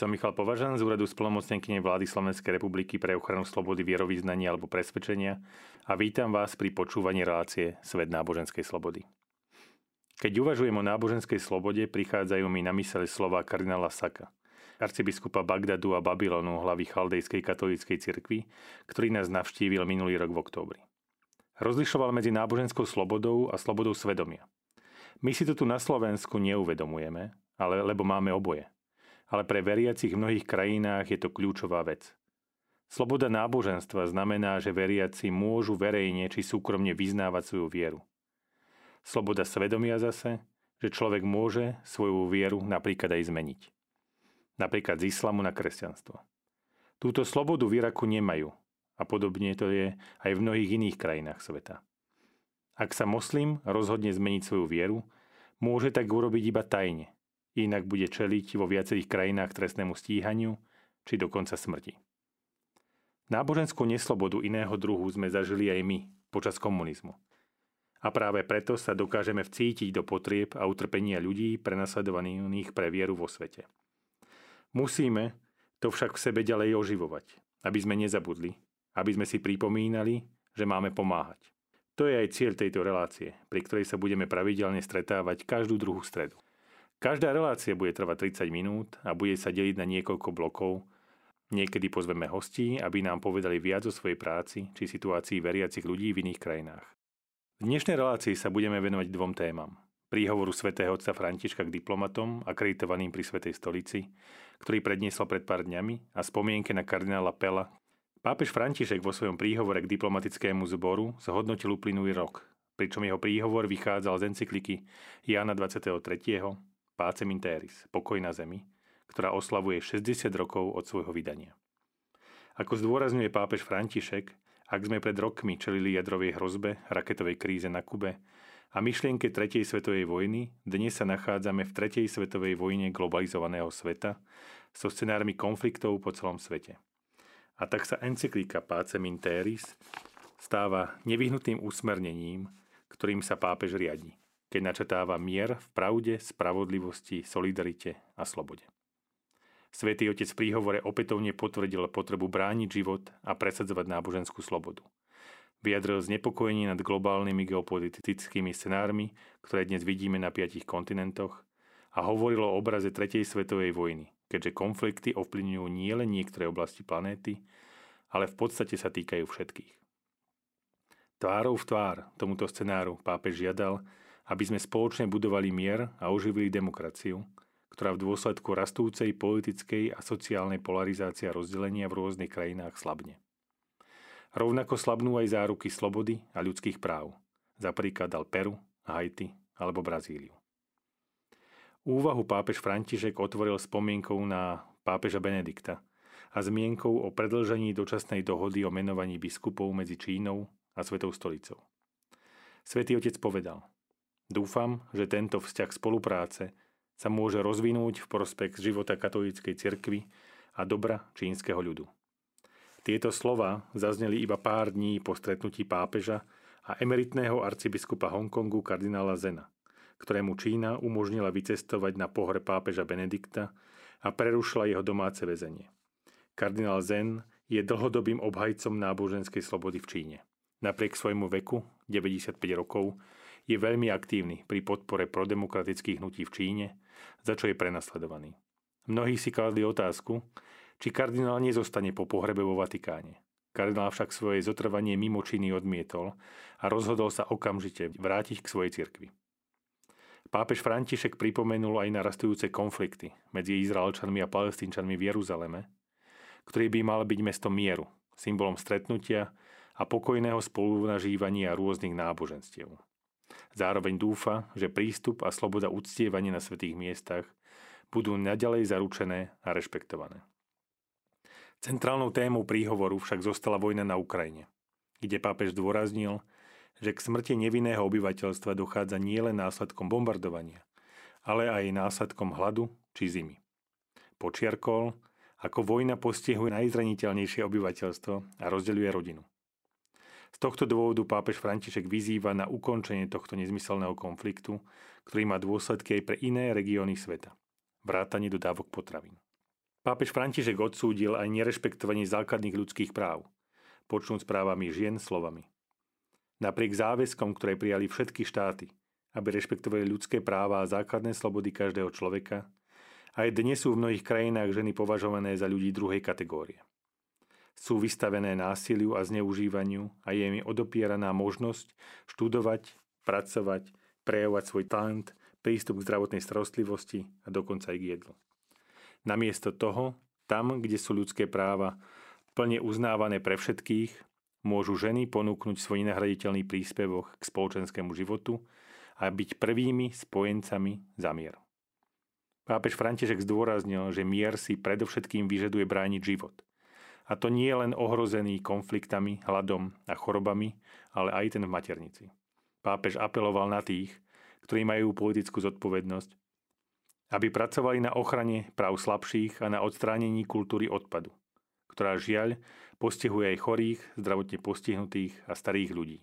Som Michal Považan z úradu splnomocnenkyne vlády Slovenskej republiky pre ochranu slobody vierovýznania alebo presvedčenia a vítam vás pri počúvaní relácie Svet náboženskej slobody. Keď uvažujem o náboženskej slobode, prichádzajú mi na mysle slova kardinála Saka, arcibiskupa Bagdadu a Babylonu, hlavy chaldejskej katolíckej cirkvi, ktorý nás navštívil minulý rok v októbri. Rozlišoval medzi náboženskou slobodou a slobodou svedomia. My si to tu na Slovensku neuvedomujeme, ale lebo máme oboje – ale pre veriacich v mnohých krajinách je to kľúčová vec. Sloboda náboženstva znamená, že veriaci môžu verejne či súkromne vyznávať svoju vieru. Sloboda svedomia zase, že človek môže svoju vieru napríklad aj zmeniť. Napríklad z islamu na kresťanstvo. Túto slobodu v Iraku nemajú a podobne to je aj v mnohých iných krajinách sveta. Ak sa moslim rozhodne zmeniť svoju vieru, môže tak urobiť iba tajne – inak bude čeliť vo viacerých krajinách trestnému stíhaniu či dokonca smrti. Náboženskú neslobodu iného druhu sme zažili aj my počas komunizmu. A práve preto sa dokážeme vcítiť do potrieb a utrpenia ľudí prenasledovaných pre vieru vo svete. Musíme to však v sebe ďalej oživovať, aby sme nezabudli, aby sme si pripomínali, že máme pomáhať. To je aj cieľ tejto relácie, pri ktorej sa budeme pravidelne stretávať každú druhú stredu. Každá relácia bude trvať 30 minút a bude sa deliť na niekoľko blokov. Niekedy pozveme hostí, aby nám povedali viac o svojej práci či situácii veriacich ľudí v iných krajinách. V dnešnej relácii sa budeme venovať dvom témam. Príhovoru svätého otca Františka k diplomatom, akreditovaným pri Svetej stolici, ktorý predniesol pred pár dňami, a spomienke na kardinála Pela. Pápež František vo svojom príhovore k diplomatickému zboru zhodnotil uplynulý rok, pričom jeho príhovor vychádzal z encykliky Jána 23 Pacem in Teris, Pokoj na zemi, ktorá oslavuje 60 rokov od svojho vydania. Ako zdôrazňuje pápež František, ak sme pred rokmi čelili jadrovej hrozbe, raketovej kríze na Kube a myšlienke Tretej svetovej vojny, dnes sa nachádzame v Tretej svetovej vojne globalizovaného sveta so scenármi konfliktov po celom svete. A tak sa encyklika Pacem in Teris stáva nevyhnutým usmernením, ktorým sa pápež riadi keď načetáva mier v pravde, spravodlivosti, solidarite a slobode. Svetý otec v príhovore opätovne potvrdil potrebu brániť život a presadzovať náboženskú slobodu. Vyjadril znepokojenie nad globálnymi geopolitickými scenármi, ktoré dnes vidíme na piatich kontinentoch a hovoril o obraze Tretej svetovej vojny, keďže konflikty ovplyvňujú nielen niektoré oblasti planéty, ale v podstate sa týkajú všetkých. Tvárou v tvár tomuto scenáru pápež žiadal, aby sme spoločne budovali mier a oživili demokraciu, ktorá v dôsledku rastúcej politickej a sociálnej polarizácie a rozdelenia v rôznych krajinách slabne. Rovnako slabnú aj záruky slobody a ľudských práv, za príklad dal Peru, Haiti alebo Brazíliu. Úvahu pápež František otvoril spomienkou na pápeža Benedikta a zmienkou o predlžení dočasnej dohody o menovaní biskupov medzi Čínou a Svetou stolicou. Svetý otec povedal – Dúfam, že tento vzťah spolupráce sa môže rozvinúť v prospech života katolíckej cirkvi a dobra čínskeho ľudu. Tieto slova zazneli iba pár dní po stretnutí pápeža a emeritného arcibiskupa Hongkongu kardinála Zena, ktorému Čína umožnila vycestovať na pohre pápeža Benedikta a prerušila jeho domáce väzenie. Kardinál Zen je dlhodobým obhajcom náboženskej slobody v Číne. Napriek svojmu veku, 95 rokov, je veľmi aktívny pri podpore prodemokratických hnutí v Číne, za čo je prenasledovaný. Mnohí si kladli otázku, či kardinál nezostane po pohrebe vo Vatikáne. Kardinál však svoje zotrvanie mimo Číny odmietol a rozhodol sa okamžite vrátiť k svojej cirkvi. Pápež František pripomenul aj narastujúce konflikty medzi Izraelčanmi a Palestínčanmi v Jeruzaleme, ktorý by mal byť mestom mieru, symbolom stretnutia a pokojného spolunažívania rôznych náboženstiev. Zároveň dúfa, že prístup a sloboda uctievania na svetých miestach budú naďalej zaručené a rešpektované. Centrálnou témou príhovoru však zostala vojna na Ukrajine, kde pápež zdôraznil, že k smrti nevinného obyvateľstva dochádza nielen následkom bombardovania, ale aj následkom hladu či zimy. Počiarkol, ako vojna postihuje najzraniteľnejšie obyvateľstvo a rozdeľuje rodinu. Z tohto dôvodu pápež František vyzýva na ukončenie tohto nezmyselného konfliktu, ktorý má dôsledky aj pre iné regióny sveta. Vrátanie dodávok potravín. Pápež František odsúdil aj nerešpektovanie základných ľudských práv, počnúť právami žien slovami. Napriek záväzkom, ktoré prijali všetky štáty, aby rešpektovali ľudské práva a základné slobody každého človeka, aj dnes sú v mnohých krajinách ženy považované za ľudí druhej kategórie. Sú vystavené násiliu a zneužívaniu a je mi odopieraná možnosť študovať, pracovať, prejavovať svoj talent, prístup k zdravotnej starostlivosti a dokonca aj k jedlu. Namiesto toho, tam, kde sú ľudské práva plne uznávané pre všetkých, môžu ženy ponúknuť svoj nahraditeľný príspevok k spoločenskému životu a byť prvými spojencami za mier. Pápež František zdôraznil, že mier si predovšetkým vyžaduje brániť život. A to nie len ohrozený konfliktami, hladom a chorobami, ale aj ten v maternici. Pápež apeloval na tých, ktorí majú politickú zodpovednosť, aby pracovali na ochrane práv slabších a na odstránení kultúry odpadu, ktorá žiaľ postihuje aj chorých, zdravotne postihnutých a starých ľudí.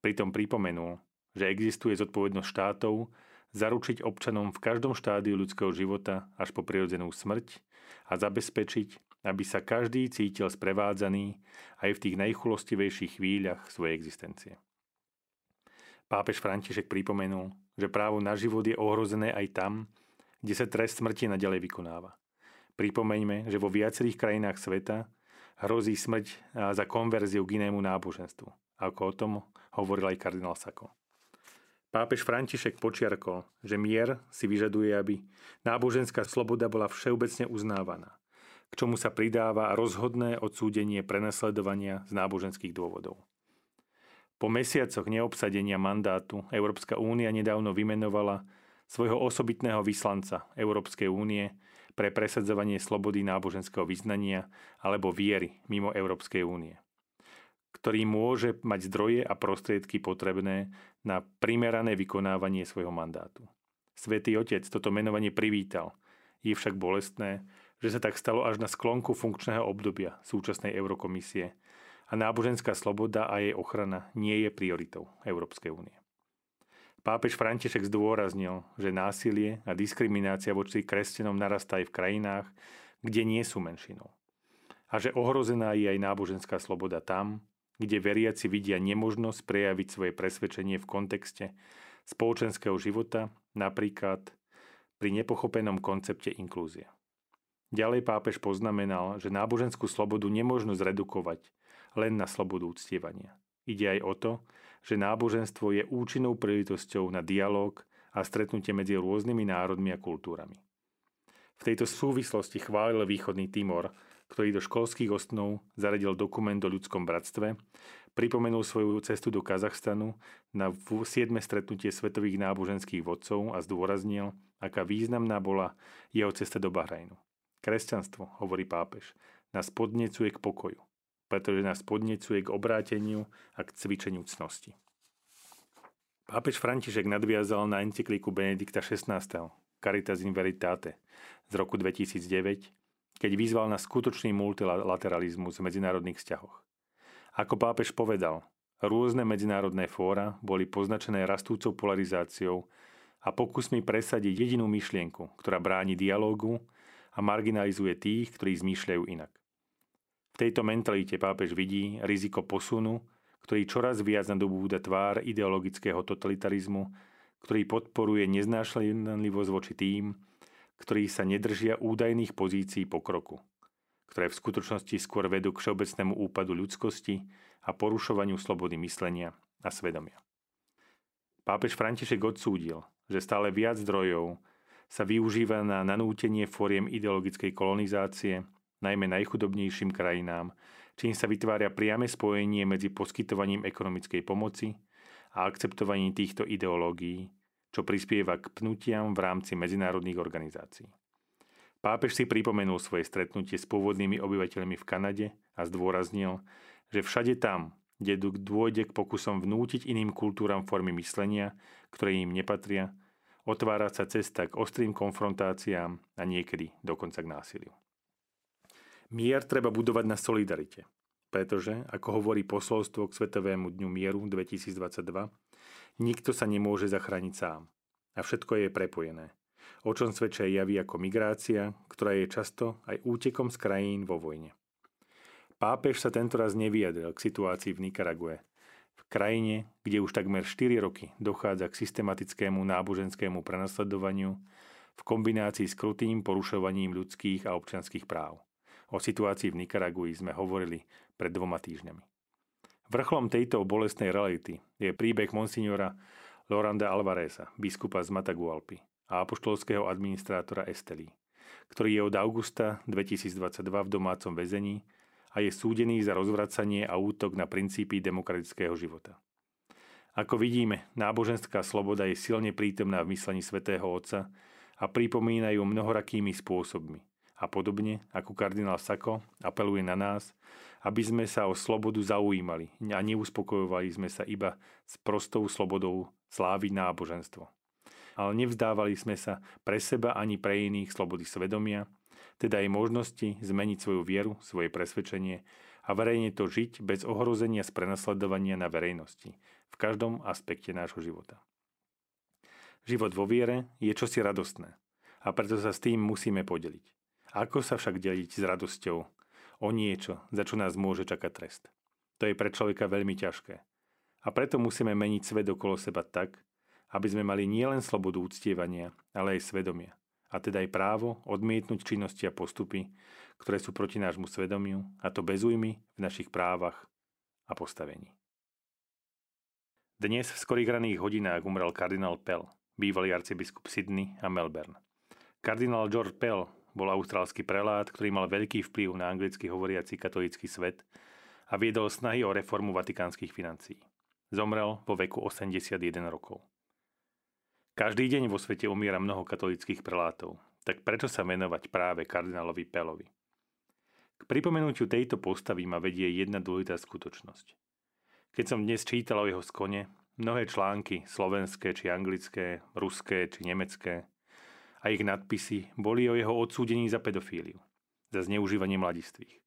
Pritom pripomenul, že existuje zodpovednosť štátov zaručiť občanom v každom štádiu ľudského života až po prirodzenú smrť a zabezpečiť, aby sa každý cítil sprevádzaný aj v tých najchulostivejších chvíľach svojej existencie. Pápež František pripomenul, že právo na život je ohrozené aj tam, kde sa trest smrti nadalej vykonáva. Pripomeňme, že vo viacerých krajinách sveta hrozí smrť za konverziu k inému náboženstvu, ako o tom hovoril aj kardinál Sako. Pápež František počiarkol, že mier si vyžaduje, aby náboženská sloboda bola všeobecne uznávaná, k čomu sa pridáva rozhodné odsúdenie prenasledovania z náboženských dôvodov. Po mesiacoch neobsadenia mandátu Európska únia nedávno vymenovala svojho osobitného vyslanca Európskej únie pre presadzovanie slobody náboženského vyznania alebo viery mimo Európskej únie, ktorý môže mať zdroje a prostriedky potrebné na primerané vykonávanie svojho mandátu. Svetý Otec toto menovanie privítal. Je však bolestné, že sa tak stalo až na sklonku funkčného obdobia súčasnej Eurokomisie, a náboženská sloboda a jej ochrana nie je prioritou Európskej únie. Pápež František zdôraznil, že násilie a diskriminácia voči kresťanom narastá aj v krajinách, kde nie sú menšinou. A že ohrozená je aj náboženská sloboda tam, kde veriaci vidia nemožnosť prejaviť svoje presvedčenie v kontexte spoločenského života, napríklad pri nepochopenom koncepte inklúzie. Ďalej pápež poznamenal, že náboženskú slobodu nemožno zredukovať len na slobodu uctievania. Ide aj o to, že náboženstvo je účinnou príležitosťou na dialog a stretnutie medzi rôznymi národmi a kultúrami. V tejto súvislosti chválil východný Timor, ktorý do školských osnov zaradil dokument o ľudskom bratstve, pripomenul svoju cestu do Kazachstanu na 7. stretnutie svetových náboženských vodcov a zdôraznil, aká významná bola jeho cesta do Bahrajnu. Kresťanstvo, hovorí pápež, nás podnecuje k pokoju pretože nás podnecuje k obráteniu a k cvičeniu cnosti. Pápež František nadviazal na encykliku Benedikta XVI. Caritas in Veritate z roku 2009, keď vyzval na skutočný multilateralizmus v medzinárodných vzťahoch. Ako pápež povedal, rôzne medzinárodné fóra boli poznačené rastúcou polarizáciou a pokusmi presadiť jedinú myšlienku, ktorá bráni dialógu a marginalizuje tých, ktorí zmýšľajú inak. V tejto mentalite pápež vidí riziko posunu, ktorý čoraz viac nadobúda tvár ideologického totalitarizmu, ktorý podporuje neznášanlivosť voči tým, ktorí sa nedržia údajných pozícií pokroku, ktoré v skutočnosti skôr vedú k všeobecnému úpadu ľudskosti a porušovaniu slobody myslenia a svedomia. Pápež František odsúdil, že stále viac zdrojov sa využíva na nanútenie fóriem ideologickej kolonizácie najmä najchudobnejším krajinám, čím sa vytvária priame spojenie medzi poskytovaním ekonomickej pomoci a akceptovaním týchto ideológií, čo prispieva k pnutiam v rámci medzinárodných organizácií. Pápež si pripomenul svoje stretnutie s pôvodnými obyvateľmi v Kanade a zdôraznil, že všade tam, kde dôjde k pokusom vnútiť iným kultúram formy myslenia, ktoré im nepatria, otvára sa cesta k ostrým konfrontáciám a niekedy dokonca k násiliu. Mier treba budovať na solidarite, pretože, ako hovorí posolstvo k Svetovému dňu mieru 2022, nikto sa nemôže zachrániť sám. A všetko je prepojené. o čom svedčia javí ako migrácia, ktorá je často aj útekom z krajín vo vojne. Pápež sa tentoraz nevyjadril k situácii v Nikarague, krajine, kde už takmer 4 roky dochádza k systematickému náboženskému prenasledovaniu v kombinácii s krutým porušovaním ľudských a občianských práv. O situácii v Nikaragui sme hovorili pred dvoma týždňami. Vrchlom tejto bolestnej reality je príbeh monsignora Loranda Alvareza, biskupa z Matagualpy a apoštolského administrátora Esteli, ktorý je od augusta 2022 v domácom väzení a je súdený za rozvracanie a útok na princípy demokratického života. Ako vidíme, náboženská sloboda je silne prítomná v myslení svätého Otca a pripomínajú mnohorakými spôsobmi. A podobne ako kardinál Sako apeluje na nás, aby sme sa o slobodu zaujímali a neuspokojovali sme sa iba s prostou slobodou sláviť náboženstvo. Ale nevzdávali sme sa pre seba ani pre iných slobody svedomia, teda aj možnosti zmeniť svoju vieru, svoje presvedčenie a verejne to žiť bez ohrozenia z prenasledovania na verejnosti v každom aspekte nášho života. Život vo viere je čosi radostné a preto sa s tým musíme podeliť. Ako sa však deliť s radosťou o niečo, za čo nás môže čakať trest? To je pre človeka veľmi ťažké. A preto musíme meniť svet okolo seba tak, aby sme mali nielen slobodu úctievania, ale aj svedomia a teda aj právo odmietnúť činnosti a postupy, ktoré sú proti nášmu svedomiu, a to bez újmy v našich právach a postavení. Dnes v skorých raných hodinách umrel kardinál Pell, bývalý arcibiskup Sydney a Melbourne. Kardinál George Pell bol austrálsky prelát, ktorý mal veľký vplyv na anglicky hovoriaci katolícky svet a viedol snahy o reformu vatikánskych financií. Zomrel vo veku 81 rokov. Každý deň vo svete umiera mnoho katolických prelátov, tak prečo sa venovať práve kardinálovi Pelovi? K pripomenutiu tejto postavy ma vedie jedna dôležitá skutočnosť. Keď som dnes čítal o jeho skone, mnohé články, slovenské či anglické, ruské či nemecké, a ich nadpisy boli o jeho odsúdení za pedofíliu, za zneužívanie mladistvých.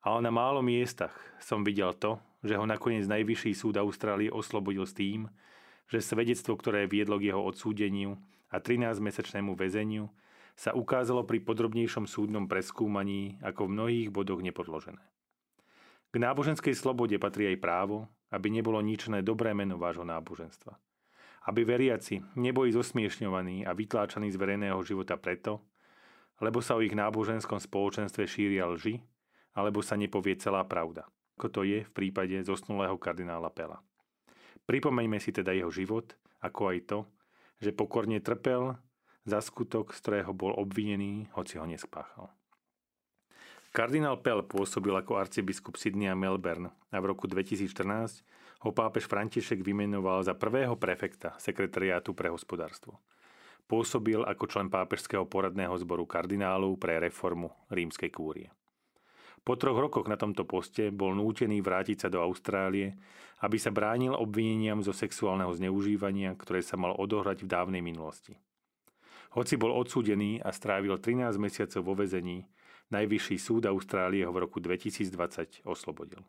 Ale na málo miestach som videl to, že ho nakoniec Najvyšší súd Austrálie oslobodil s tým, že svedectvo, ktoré viedlo k jeho odsúdeniu a 13-mesačnému väzeniu, sa ukázalo pri podrobnejšom súdnom preskúmaní ako v mnohých bodoch nepodložené. K náboženskej slobode patrí aj právo, aby nebolo ničené dobré meno vášho náboženstva. Aby veriaci neboli zosmiešňovaní a vytláčaní z verejného života preto, lebo sa o ich náboženskom spoločenstve šíria lži, alebo sa nepovie celá pravda, ako to je v prípade zosnulého kardinála Pela. Pripomeňme si teda jeho život, ako aj to, že pokorne trpel za skutok, z ktorého bol obvinený, hoci ho nespáchal. Kardinál Pell pôsobil ako arcibiskup Sydney a Melbourne a v roku 2014 ho pápež František vymenoval za prvého prefekta sekretariátu pre hospodárstvo. Pôsobil ako člen pápežského poradného zboru kardinálov pre reformu rímskej kúrie. Po troch rokoch na tomto poste bol nútený vrátiť sa do Austrálie, aby sa bránil obvineniam zo sexuálneho zneužívania, ktoré sa mal odohrať v dávnej minulosti. Hoci bol odsúdený a strávil 13 mesiacov vo vezení, Najvyšší súd Austrálie ho v roku 2020 oslobodil.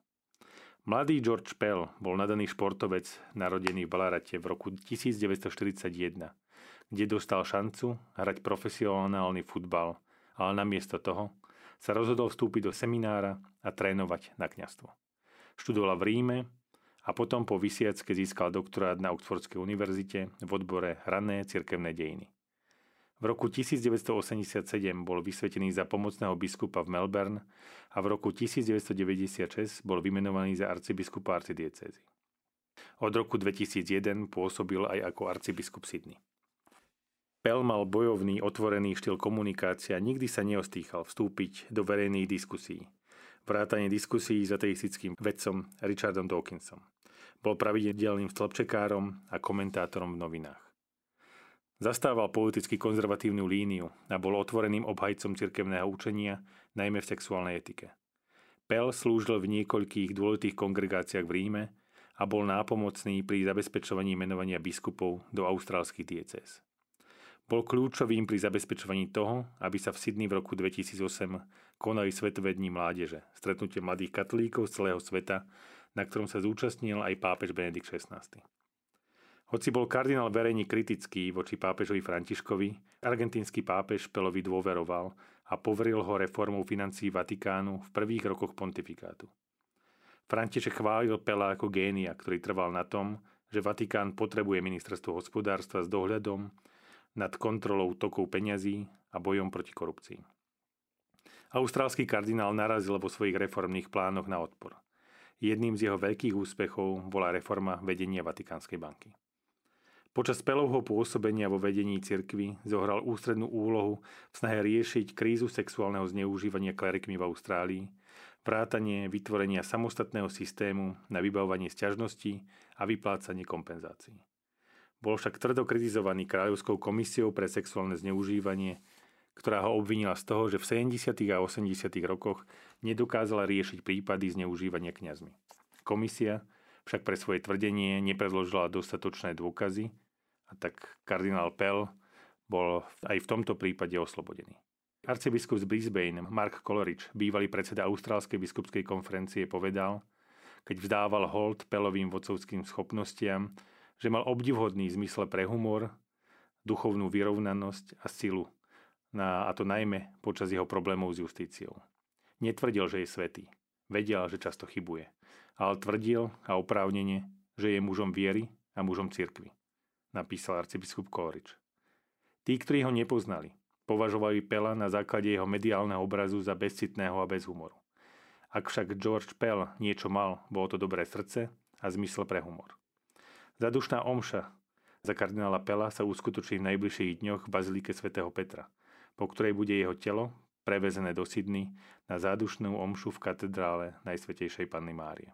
Mladý George Pell bol nadaný športovec, narodený v Balarate v roku 1941, kde dostal šancu hrať profesionálny futbal, ale namiesto toho sa rozhodol vstúpiť do seminára a trénovať na kňastvo. Študoval v Ríme a potom po vysiacke získal doktorát na Oxfordskej univerzite v odbore Hrané cirkevné dejiny. V roku 1987 bol vysvetený za pomocného biskupa v Melbourne a v roku 1996 bol vymenovaný za arcibiskupa arcidiecezy. Od roku 2001 pôsobil aj ako arcibiskup Sydney. Pell mal bojovný, otvorený štýl komunikácia, nikdy sa neostýchal vstúpiť do verejných diskusí. Vrátanie diskusí s ateistickým vedcom Richardom Dawkinsom. Bol pravidelným stĺpčekárom a komentátorom v novinách. Zastával politicky konzervatívnu líniu a bol otvoreným obhajcom cirkevného učenia, najmä v sexuálnej etike. Pell slúžil v niekoľkých dôležitých kongregáciách v Ríme a bol nápomocný pri zabezpečovaní menovania biskupov do austrálskych diecéz. Bol kľúčovým pri zabezpečovaní toho, aby sa v Sydney v roku 2008 konali Svetové dní mládeže, stretnutie mladých katolíkov z celého sveta, na ktorom sa zúčastnil aj pápež Benedikt XVI. Hoci bol kardinál verejne kritický voči pápežovi Františkovi, argentínsky pápež Pelovi dôveroval a poveril ho reformou financií Vatikánu v prvých rokoch pontifikátu. František chválil Pela ako génia, ktorý trval na tom, že Vatikán potrebuje ministerstvo hospodárstva s dohľadom nad kontrolou tokov peňazí a bojom proti korupcii. Austrálsky kardinál narazil vo svojich reformných plánoch na odpor. Jedným z jeho veľkých úspechov bola reforma vedenia Vatikánskej banky. Počas Pelovho pôsobenia vo vedení cirkvy zohral ústrednú úlohu v snahe riešiť krízu sexuálneho zneužívania klerikmi v Austrálii, vrátanie vytvorenia samostatného systému na vybavovanie sťažností a vyplácanie kompenzácií. Bol však tvrdo kritizovaný Kráľovskou komisiou pre sexuálne zneužívanie, ktorá ho obvinila z toho, že v 70. a 80. rokoch nedokázala riešiť prípady zneužívania kňazmi. Komisia však pre svoje tvrdenie nepredložila dostatočné dôkazy a tak kardinál Pell bol aj v tomto prípade oslobodený. Arcibiskup z Brisbane Mark Coleridge, bývalý predseda Austrálskej biskupskej konferencie, povedal, keď vzdával hold Pelovým vodcovským schopnostiam, že mal obdivhodný zmysle pre humor, duchovnú vyrovnanosť a silu, a to najmä počas jeho problémov s justíciou. Netvrdil, že je svetý. Vedel, že často chybuje ale tvrdil a oprávnene, že je mužom viery a mužom cirkvy, napísal arcibiskup Kolrič. Tí, ktorí ho nepoznali, považovali Pela na základe jeho mediálneho obrazu za bezcitného a bez humoru. Ak však George Pell niečo mal, bolo to dobré srdce a zmysel pre humor. Zadušná omša za kardinála Pela sa uskutoční v najbližších dňoch v Bazilike svätého Petra, po ktorej bude jeho telo prevezené do Sydney na zádušnú omšu v katedrále Najsvetejšej Panny Márie.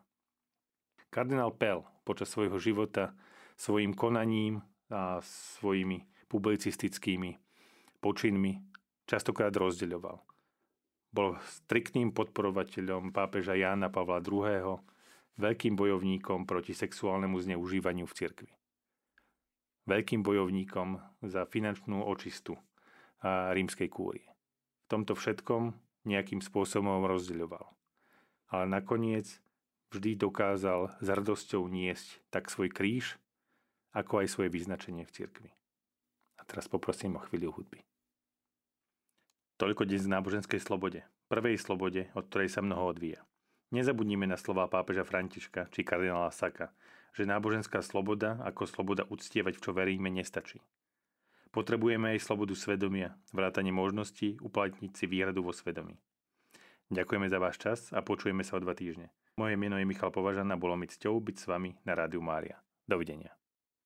Kardinál Pell počas svojho života svojim konaním a svojimi publicistickými počinmi častokrát rozdeľoval. Bol striktným podporovateľom pápeža Jána Pavla II., veľkým bojovníkom proti sexuálnemu zneužívaniu v cirkvi. Veľkým bojovníkom za finančnú očistu rímskej kúrie. V tomto všetkom nejakým spôsobom rozdeľoval. Ale nakoniec vždy dokázal s radosťou niesť tak svoj kríž, ako aj svoje vyznačenie v cirkvi. A teraz poprosím o chvíľu hudby. Toľko dnes v náboženskej slobode, prvej slobode, od ktorej sa mnoho odvíja. Nezabudnime na slová pápeža Františka či kardinála Saka, že náboženská sloboda ako sloboda uctievať v čo veríme nestačí. Potrebujeme aj slobodu svedomia, vrátanie možností uplatniť si výhradu vo svedomí. Ďakujeme za váš čas a počujeme sa o dva týždne. Moje meno je Michal Považan a bolo mi cťou byť s vami na Rádiu Mária. Dovidenia.